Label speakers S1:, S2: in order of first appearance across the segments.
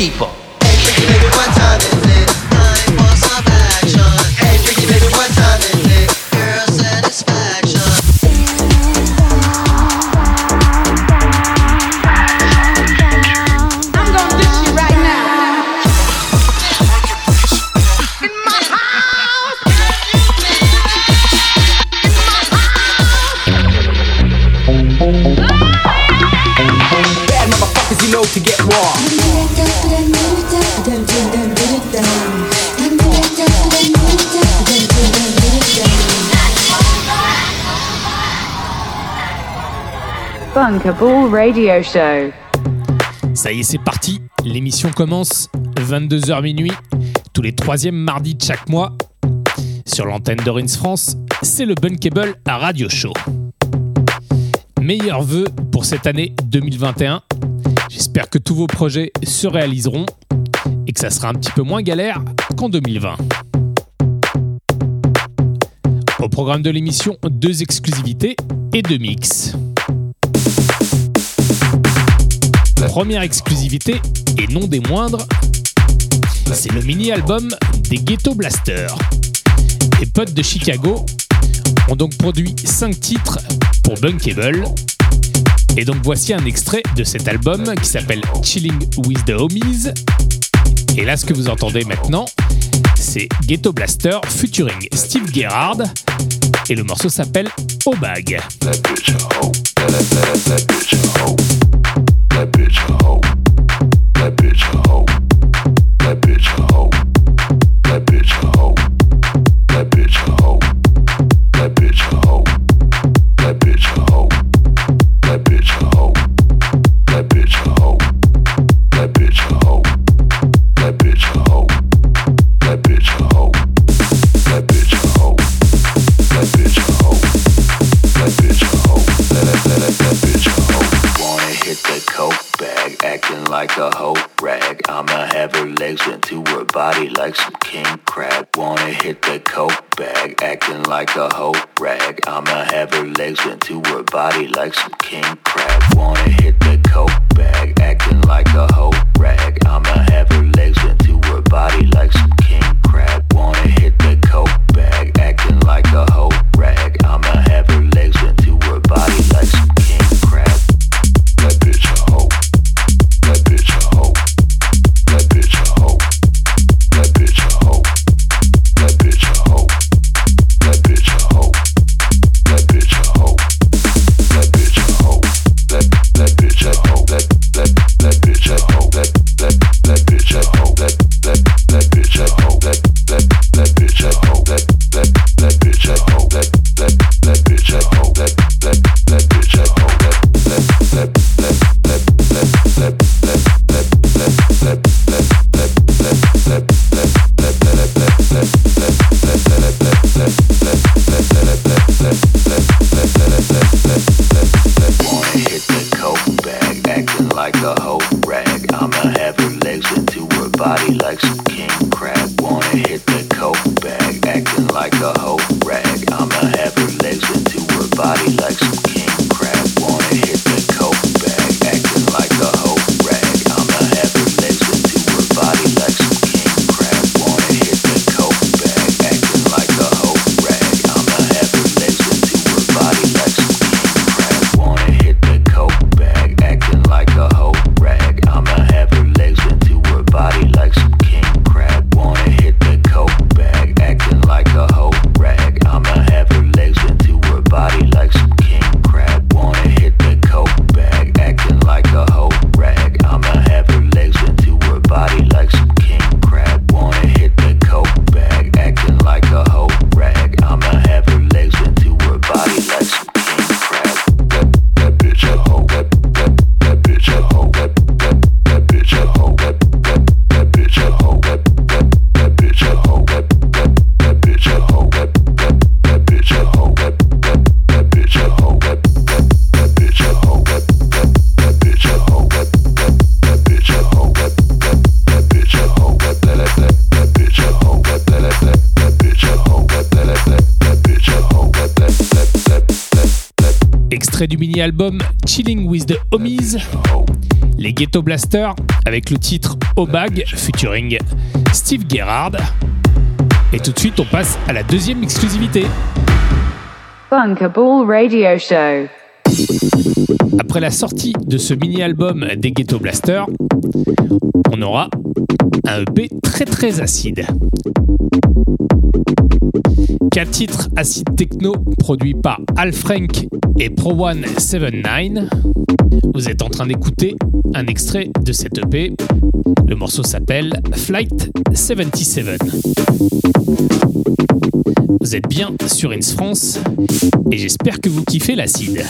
S1: people.
S2: Radio Show. Ça y est, c'est parti. L'émission commence 22h minuit, tous les troisièmes mardis de chaque mois. Sur l'antenne d'Orins France, c'est le Bunkable à Radio Show. Meilleurs vœux pour cette année 2021. J'espère que tous vos projets se réaliseront et que ça sera un petit peu moins galère qu'en 2020. Au programme de l'émission, deux exclusivités et deux mix. Première exclusivité, et non des moindres, c'est le mini-album des Ghetto Blasters. Les potes de Chicago ont donc produit 5 titres pour Bunkable. Et donc voici un extrait de cet album qui s'appelle Chilling with the Homies. Et là, ce que vous entendez maintenant, c'est Ghetto Blaster featuring Steve Gerrard. Et le morceau s'appelle Au Bag. bitch a hoe. legs into her body like some king crab. Wanna hit the coke bag, acting like a hoe rag. I'ma have her legs into her body like some king crab. Wanna hit the coke bag, acting like a hoe rag. I'ma have her legs into her body like some album Chilling with the Homies, les Ghetto Blasters
S1: avec le titre Au Bag featuring Steve Gerrard. Et tout de suite, on passe à la deuxième exclusivité.
S3: Ball Radio Show.
S1: Après la sortie de ce mini-album des Ghetto Blasters, on aura un EP très très acide. Quatre titres acide techno produits par Al Frank et Pro One 79. Vous êtes en train d'écouter un extrait de cet EP. Le morceau s'appelle Flight 77. Vous êtes bien sur Ins France et j'espère que vous kiffez l'acide.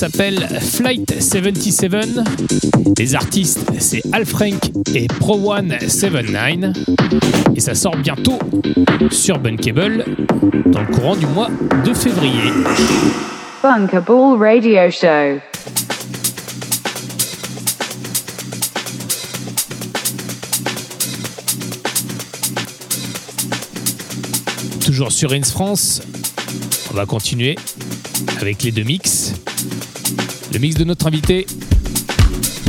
S1: S'appelle Flight 77. Les artistes, c'est Al Frank et Pro One 79. Et ça sort bientôt sur Bunkable dans le courant du mois de février.
S3: Bunkable Radio Show.
S1: Toujours sur Ins France, on va continuer avec les deux mix. Le mix de notre invité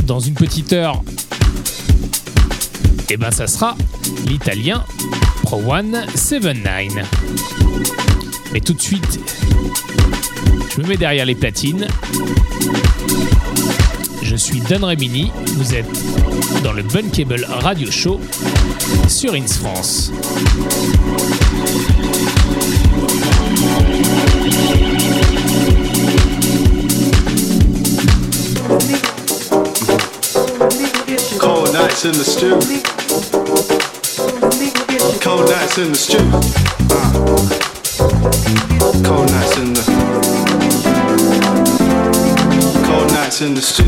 S1: dans une petite heure. Et eh ben ça sera l'italien Pro One 79. Mais tout de suite, je me mets derrière les platines. Je suis Don Remini, vous êtes dans le Bunkable Radio Show sur Ins France.
S4: Nights in the stew. Cold nights in the stew. Uh. Cold nights in the. Cold nights in the stew.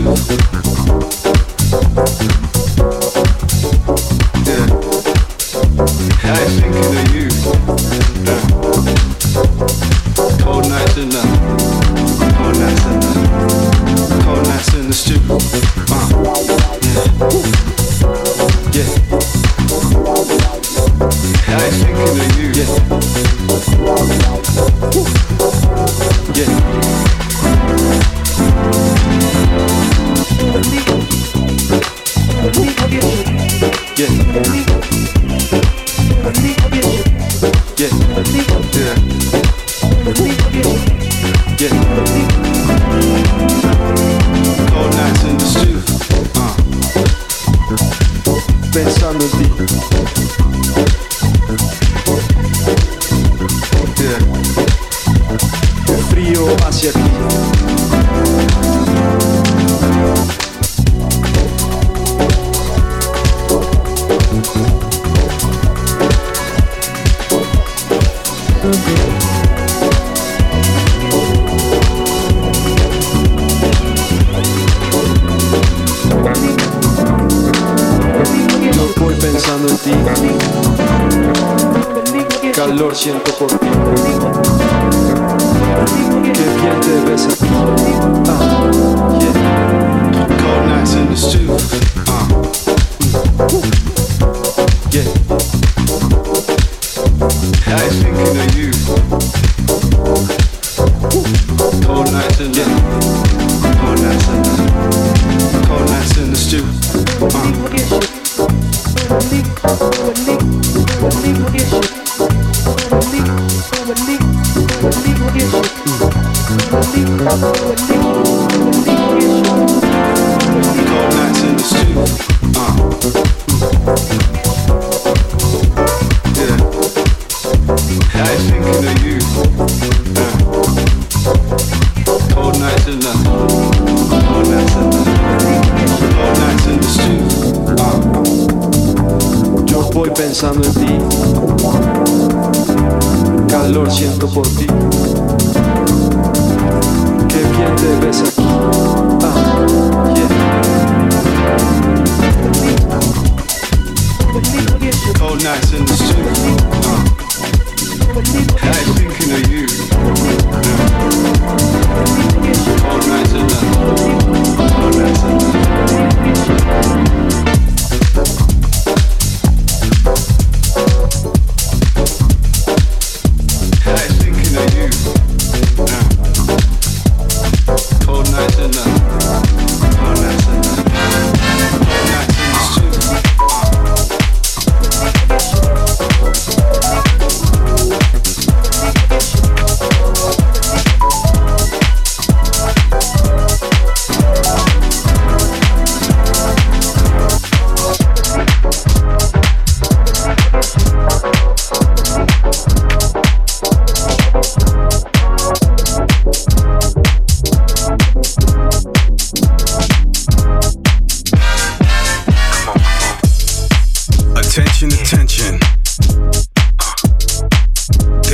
S4: Yeah. Thinking of you. Cold nights in the. Cold nights in the. In the stew. Uh. Yeah. Yeah. I ain't thinking of you. Yeah.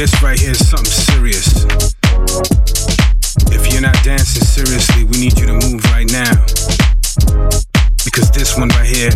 S4: This right here is something serious. If
S5: you're not dancing seriously, we need you to move right now. Because this one right here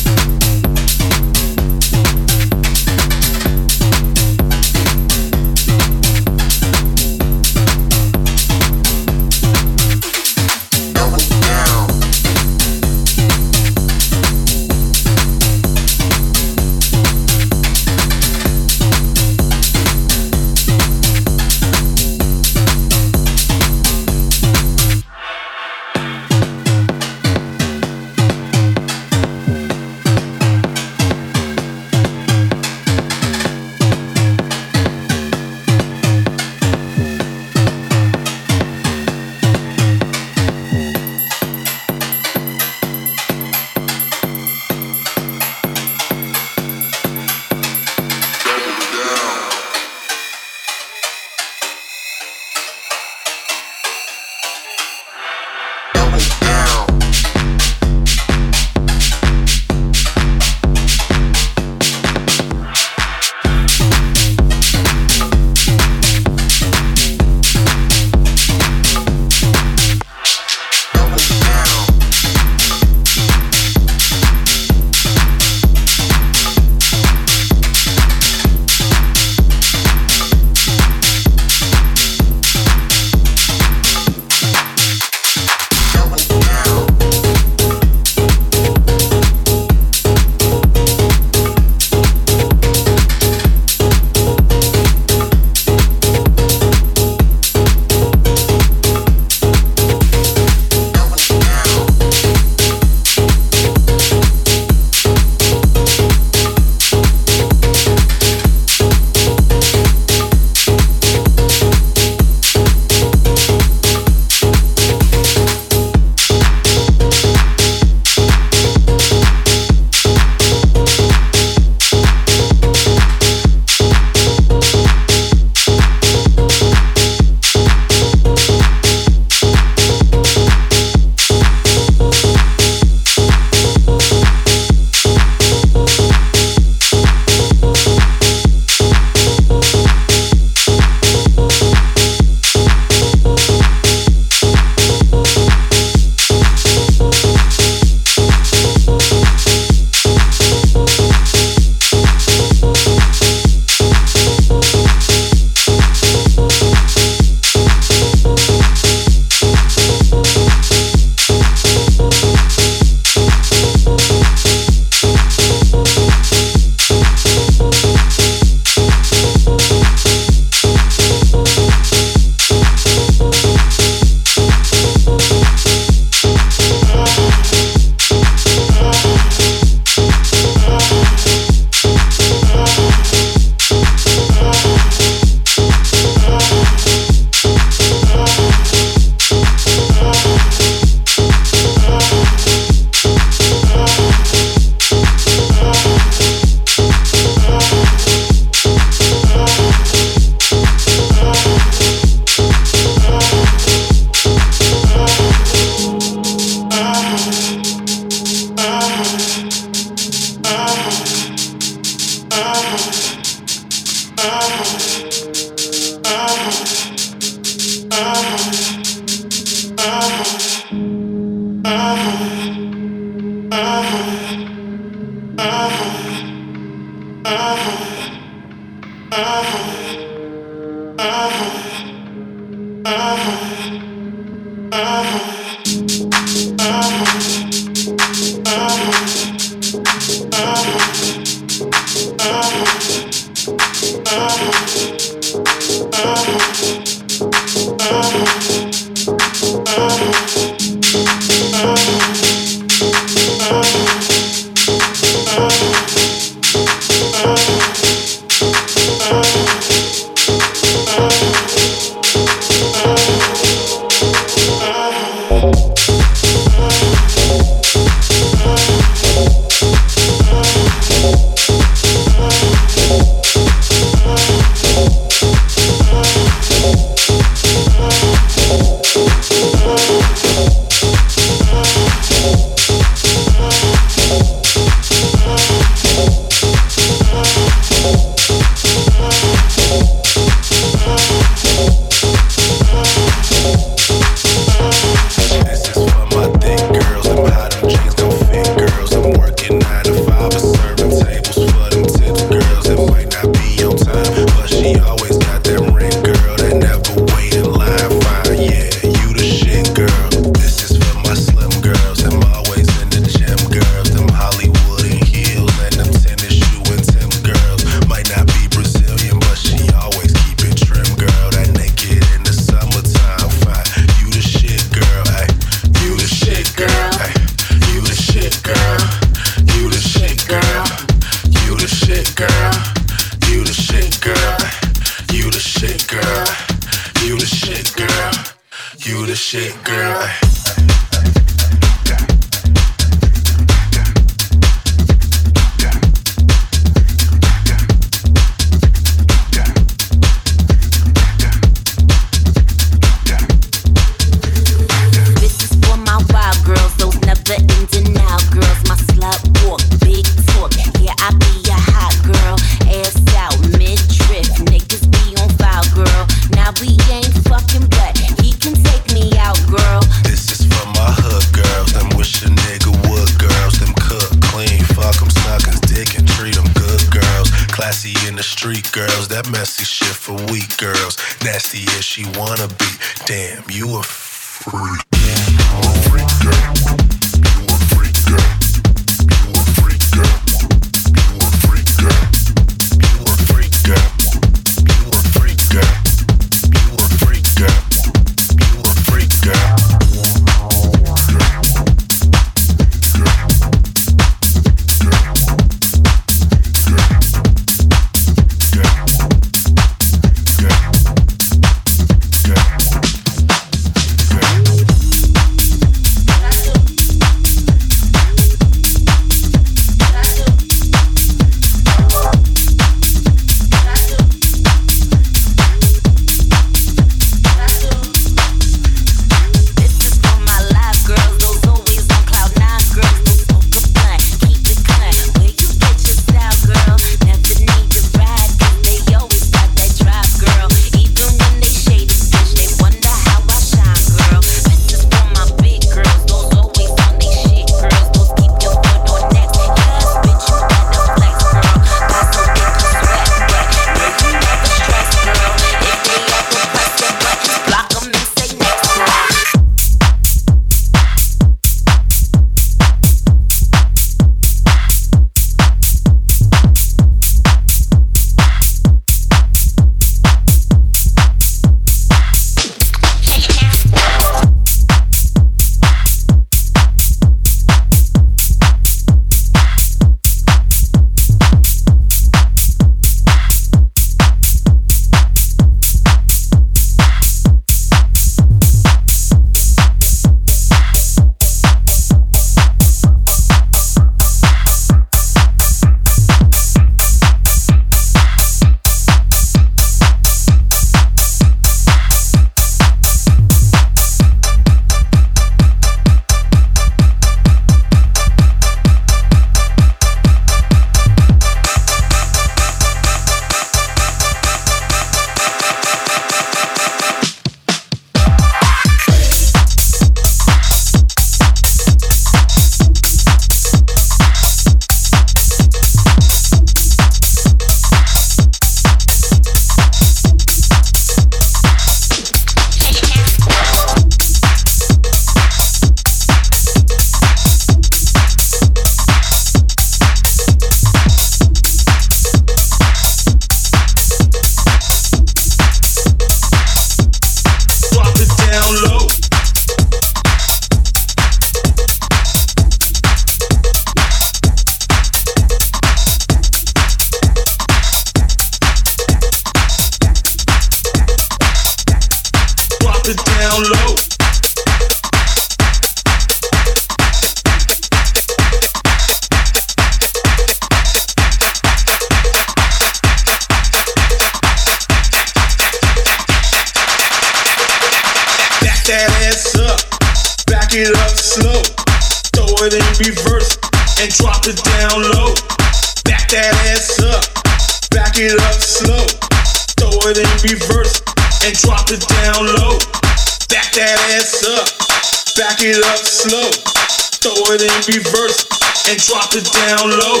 S6: reverse and drop it down low.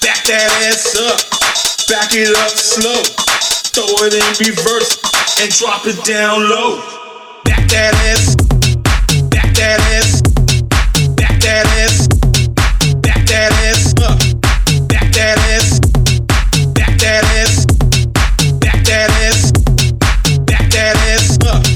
S6: Back that ass up. Back it up slow. Throw it in reverse and drop it down low. Back that ass. Back that ass. Back that ass. Back that ass up. Back that ass. Back that ass. Back that ass. Back that ass up.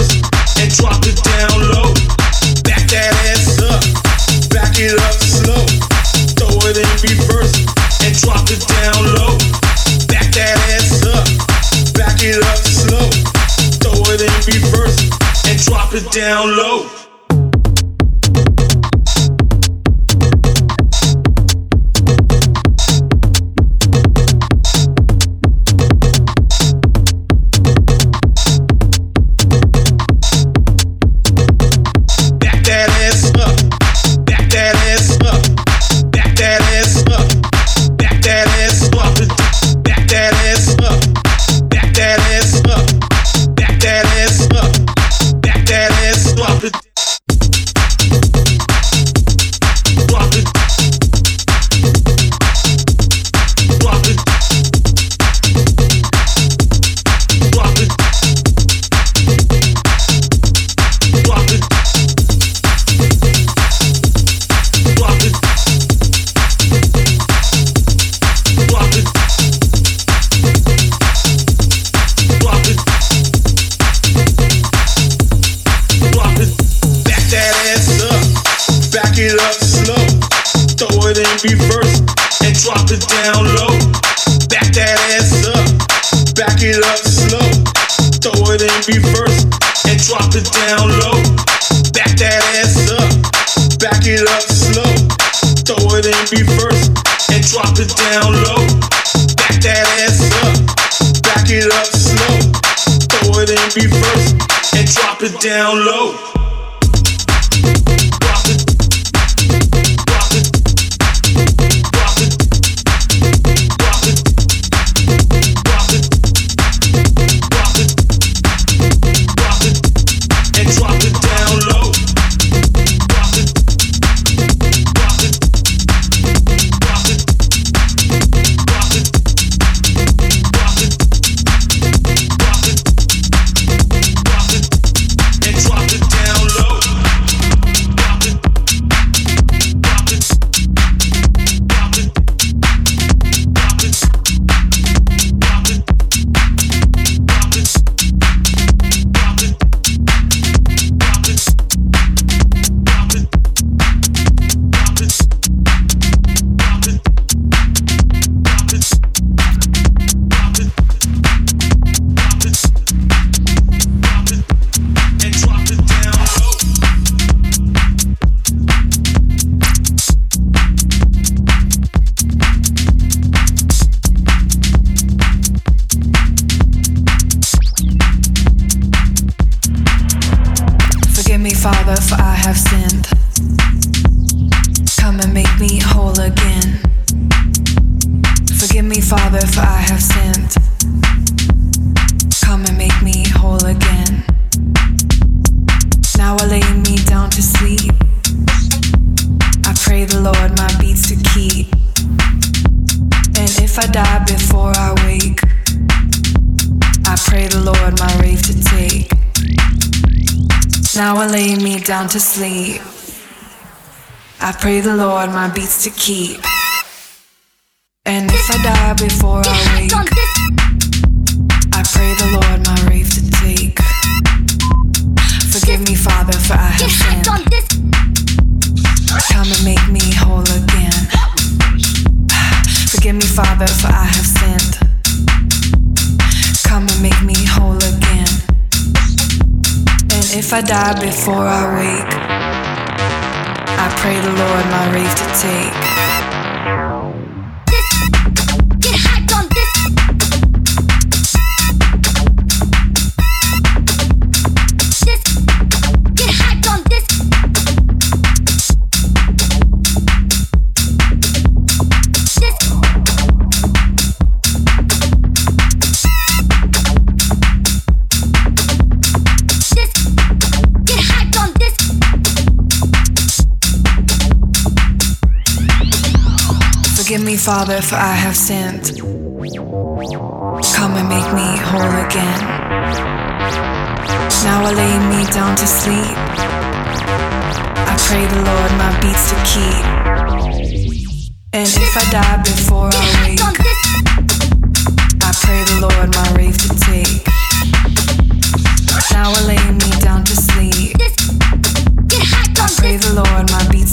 S6: it down low. It up slow. Throw it in reverse and drop it down low. Back that ass up. Back it up slow. Throw it in reverse and drop it down low. Back that ass up. Back it up slow. Throw it in reverse and drop it down low. Back that ass up. Back it up slow. Throw it in reverse and drop it down low.
S7: Pray the Lord my beats to keep. And if I die before I wake, I pray the Lord my rave to take. Forgive me, Father, for I have sinned. Come and make me whole again. Forgive me, Father, for I have sinned. Come and make me whole again. And if I die before I wake, pray the Lord my wraith to take. Father, for I have sinned. Come and make me whole again. Now I lay me down to sleep. I pray the Lord my beats to keep. And if I die before I wake. I pray the Lord my wraith to take. Now I lay me down to sleep. I pray the Lord my beats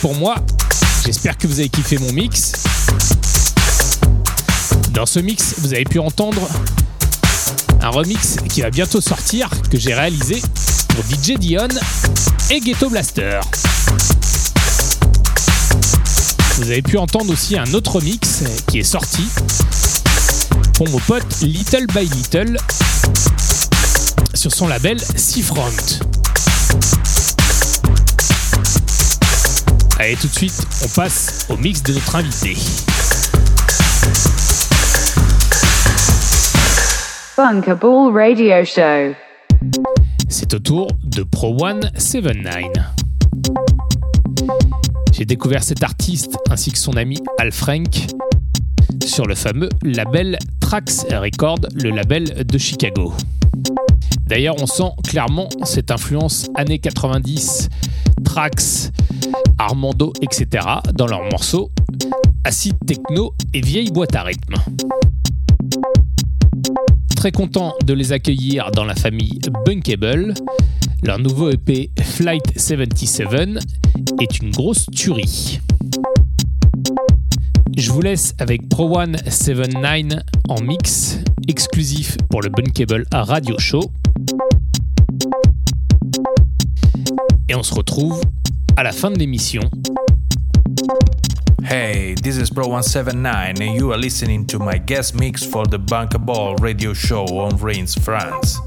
S1: pour moi. J'espère que vous avez kiffé mon mix. Dans ce mix, vous avez pu entendre un remix qui va bientôt sortir, que j'ai réalisé pour DJ Dion et Ghetto Blaster. Vous avez pu entendre aussi un autre mix qui est sorti pour mon pote Little by Little sur son label Seafront. Allez, tout de suite, on passe au mix de notre invité.
S3: Radio Show.
S1: C'est au tour de Pro One 79. J'ai découvert cet artiste ainsi que son ami Al Frank sur le fameux label Trax Record, le label de Chicago. D'ailleurs, on sent clairement cette influence années 90, Trax, Armando, etc. dans leurs morceaux, acide techno et vieille boîte à rythme. Très content de les accueillir dans la famille Bunkable. Leur nouveau EP Flight 77 est une grosse tuerie. Je vous laisse avec Pro One 79 en mix, exclusif pour le Bunkable Radio Show. Et on se retrouve à la fin de l'émission.
S8: Hey, this is Pro179 and you are listening to my guest mix for the Bunkable radio show on Reims, France.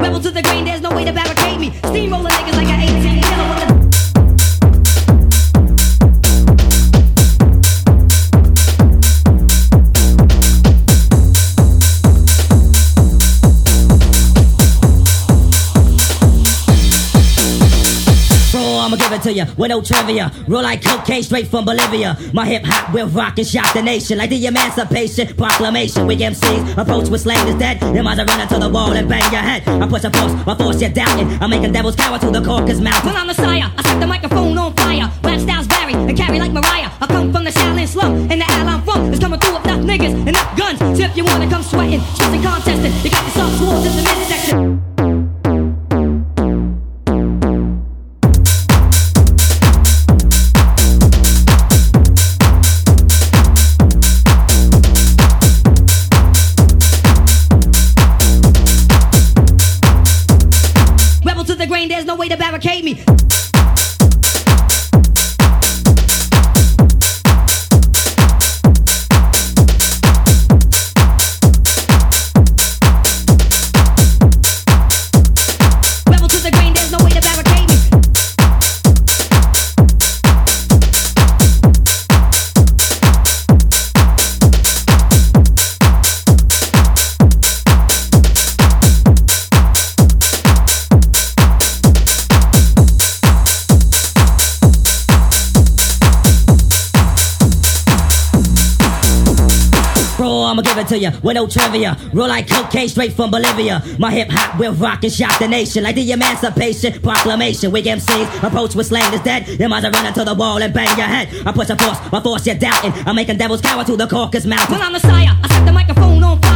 S9: Rebel to the grain, there's no way to barricade me. Steamrolling niggas like a 18 to
S10: you with no trivia. Roll like cocaine straight from Bolivia. My hip hop will rock and shock the nation like the Emancipation Proclamation. We MCs approach with slang is dead. You might as well run into the wall and bang your head. I push a force, I force you doubting. I'm making devils cower to the caucus mouth.
S9: When I'm the sire, I set the microphone on fire. Rap styles vary and carry like Mariah. I come from the Shaolin slum, and the alley I'm from is coming through with enough niggas and enough guns. So if you wanna come sweating, stressing, contesting, you got yourself swords in the midsection. To
S10: you with no trivia. Roll like cocaine straight from Bolivia. My hip hop will rock and shock the nation like the Emancipation Proclamation. We MCs approach with slang is dead. You might as well run into the wall and bang your head. I push a force, my force you're doubting. I'm making devils cower to the caucus mountain.
S9: When I'm the sire, I set the microphone on fire.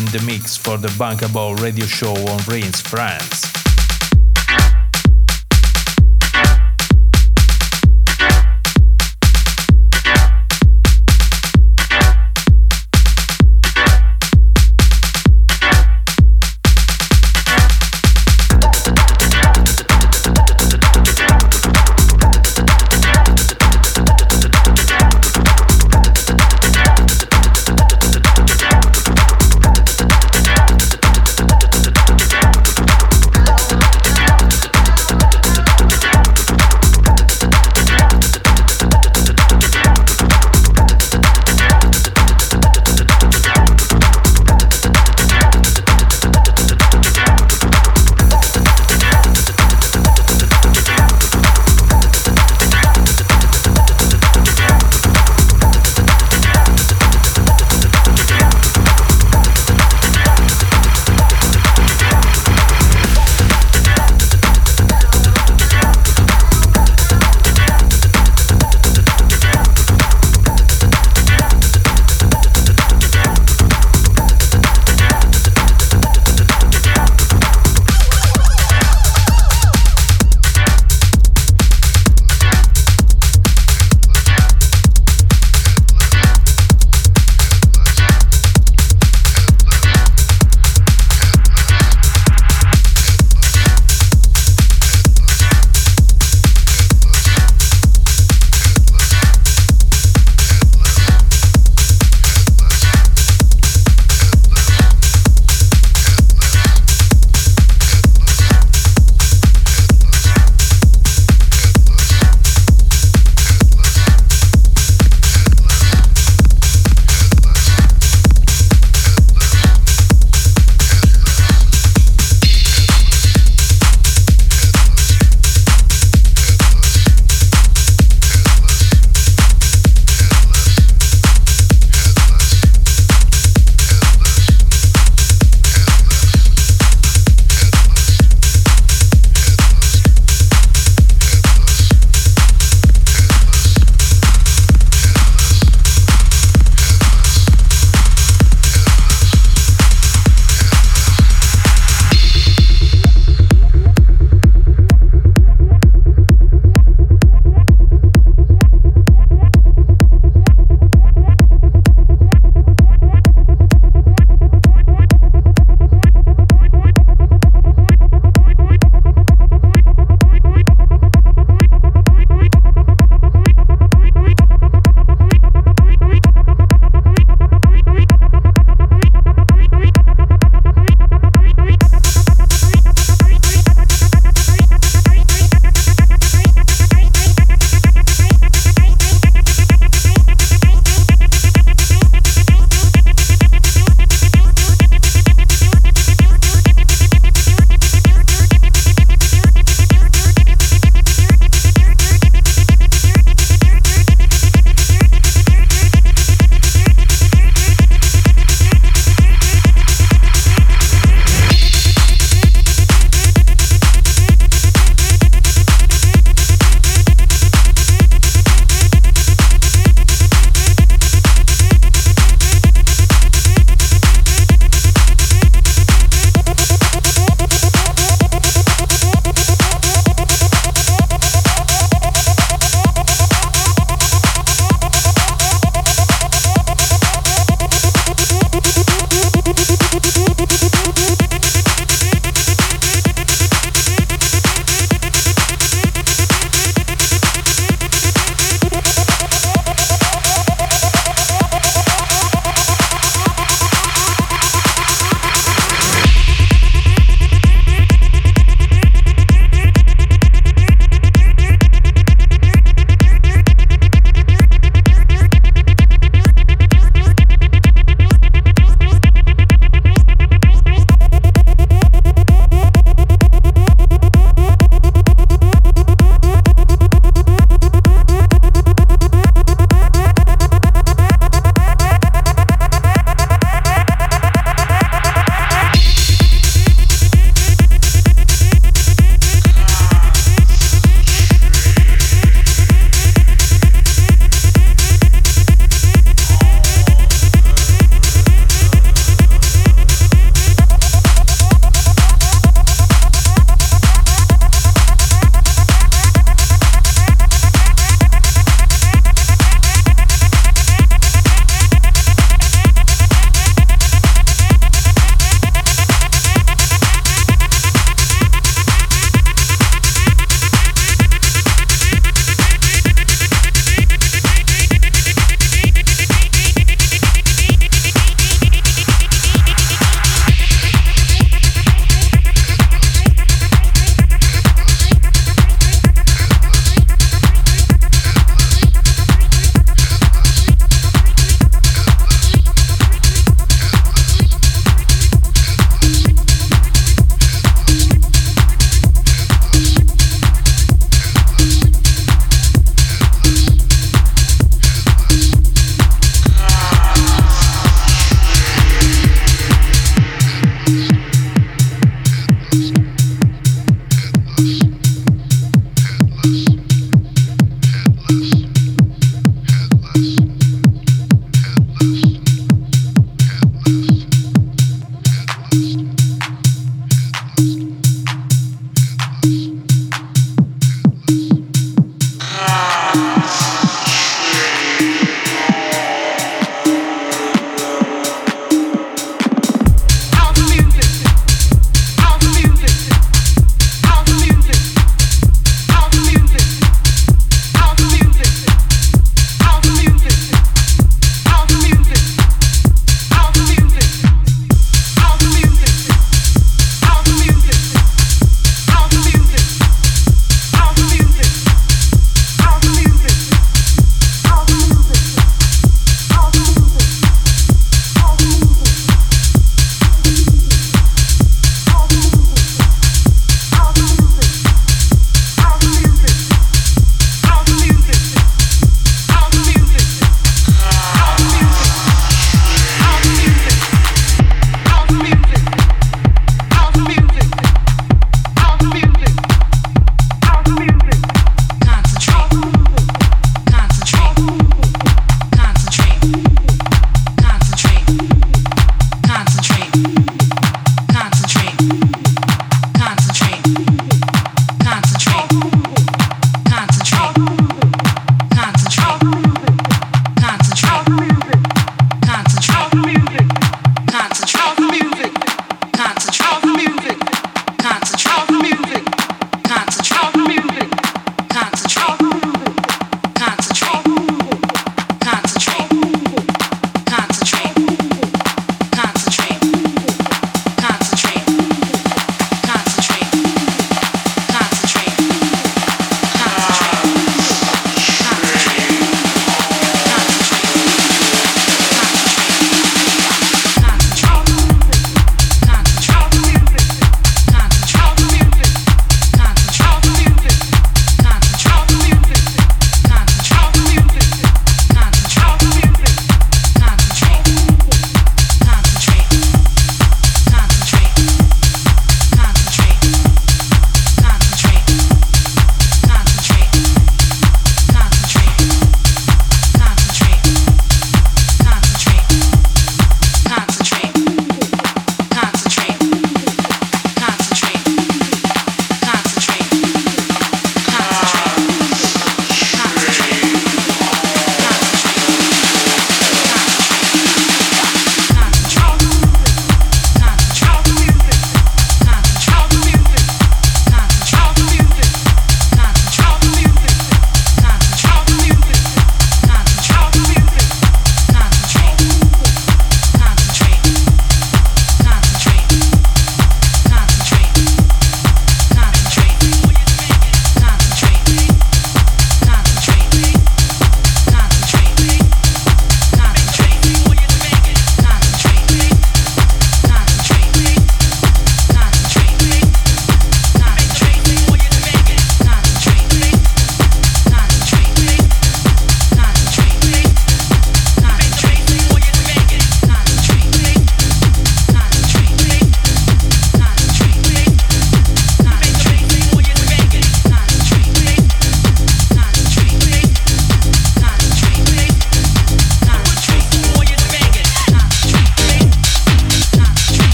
S9: In the
S8: mix for the Bankable radio show on Reims, France.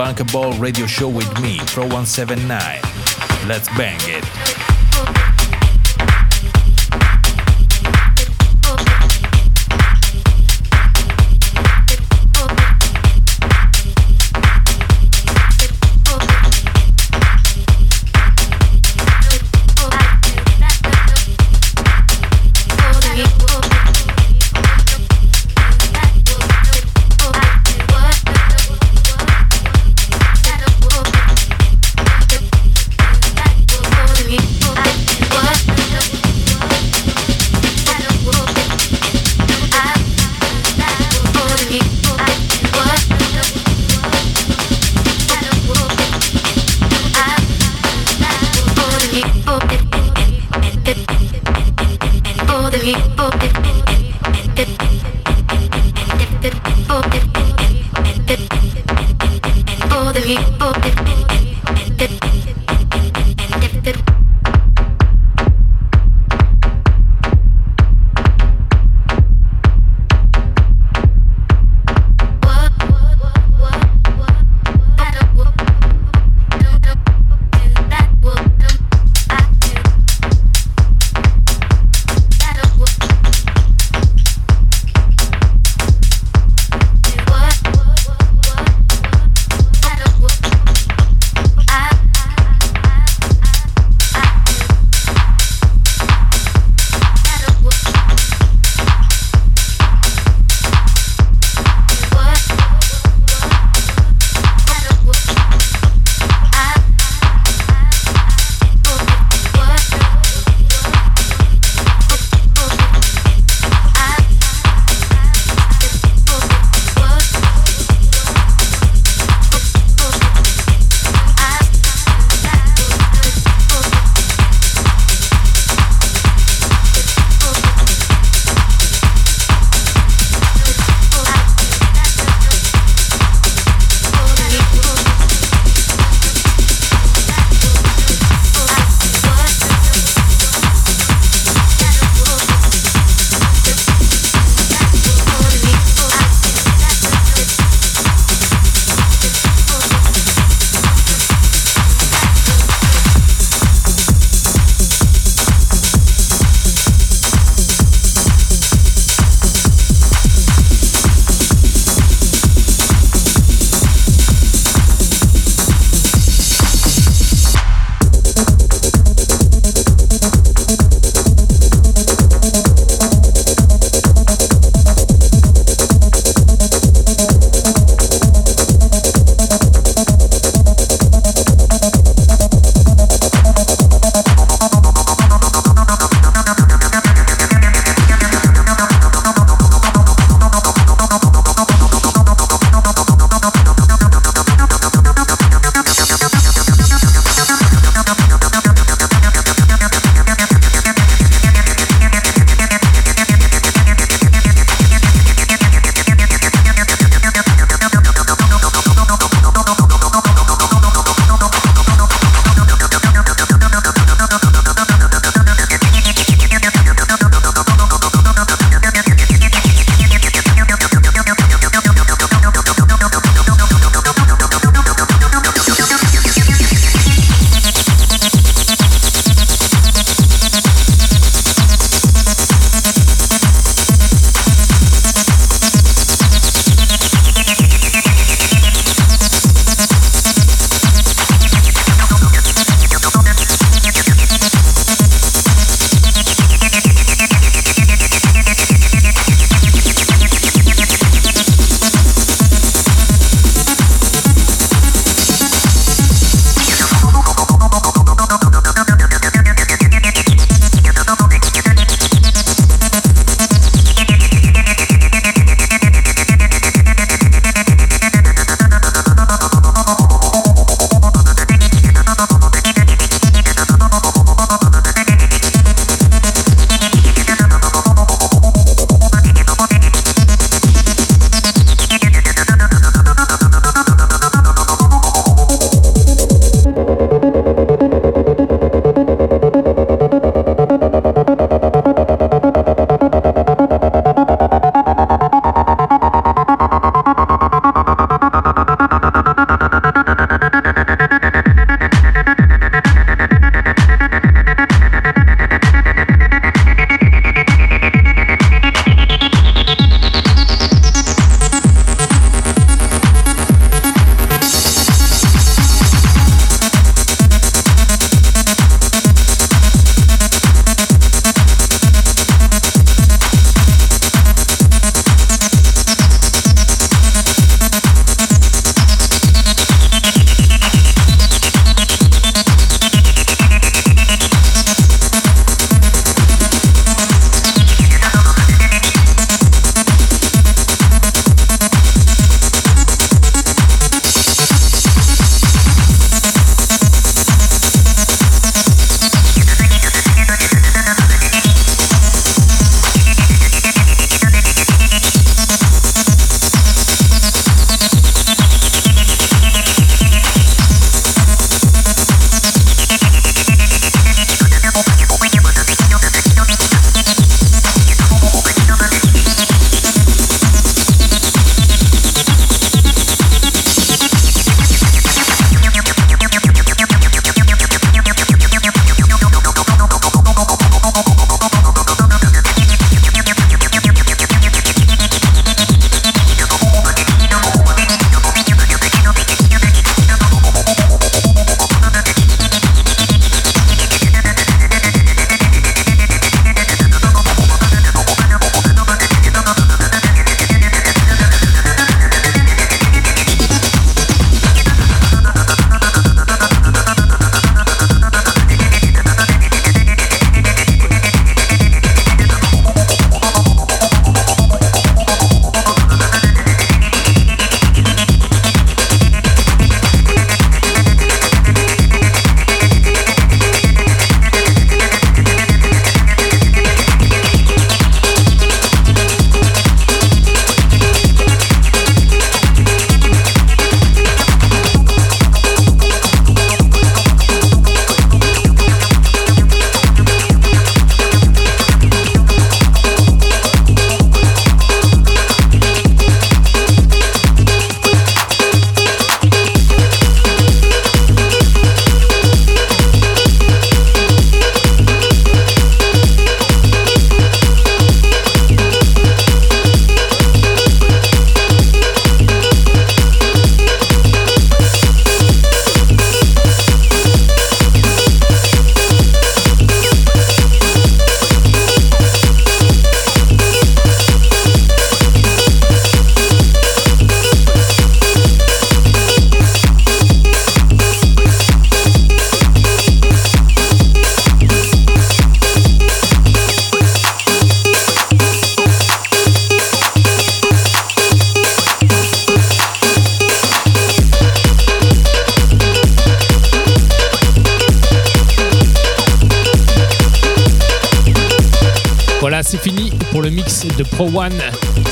S8: Bunkable radio show with me, Pro179. Let's bang it.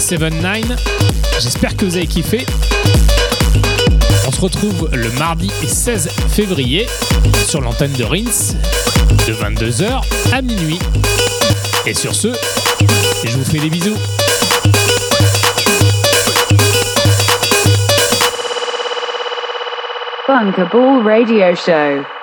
S1: 79. J'espère que vous avez kiffé. On se retrouve le mardi 16 février sur l'antenne de Rins de 22h à minuit. Et sur ce, je vous fais des bisous.
S3: Bunker Radio Show.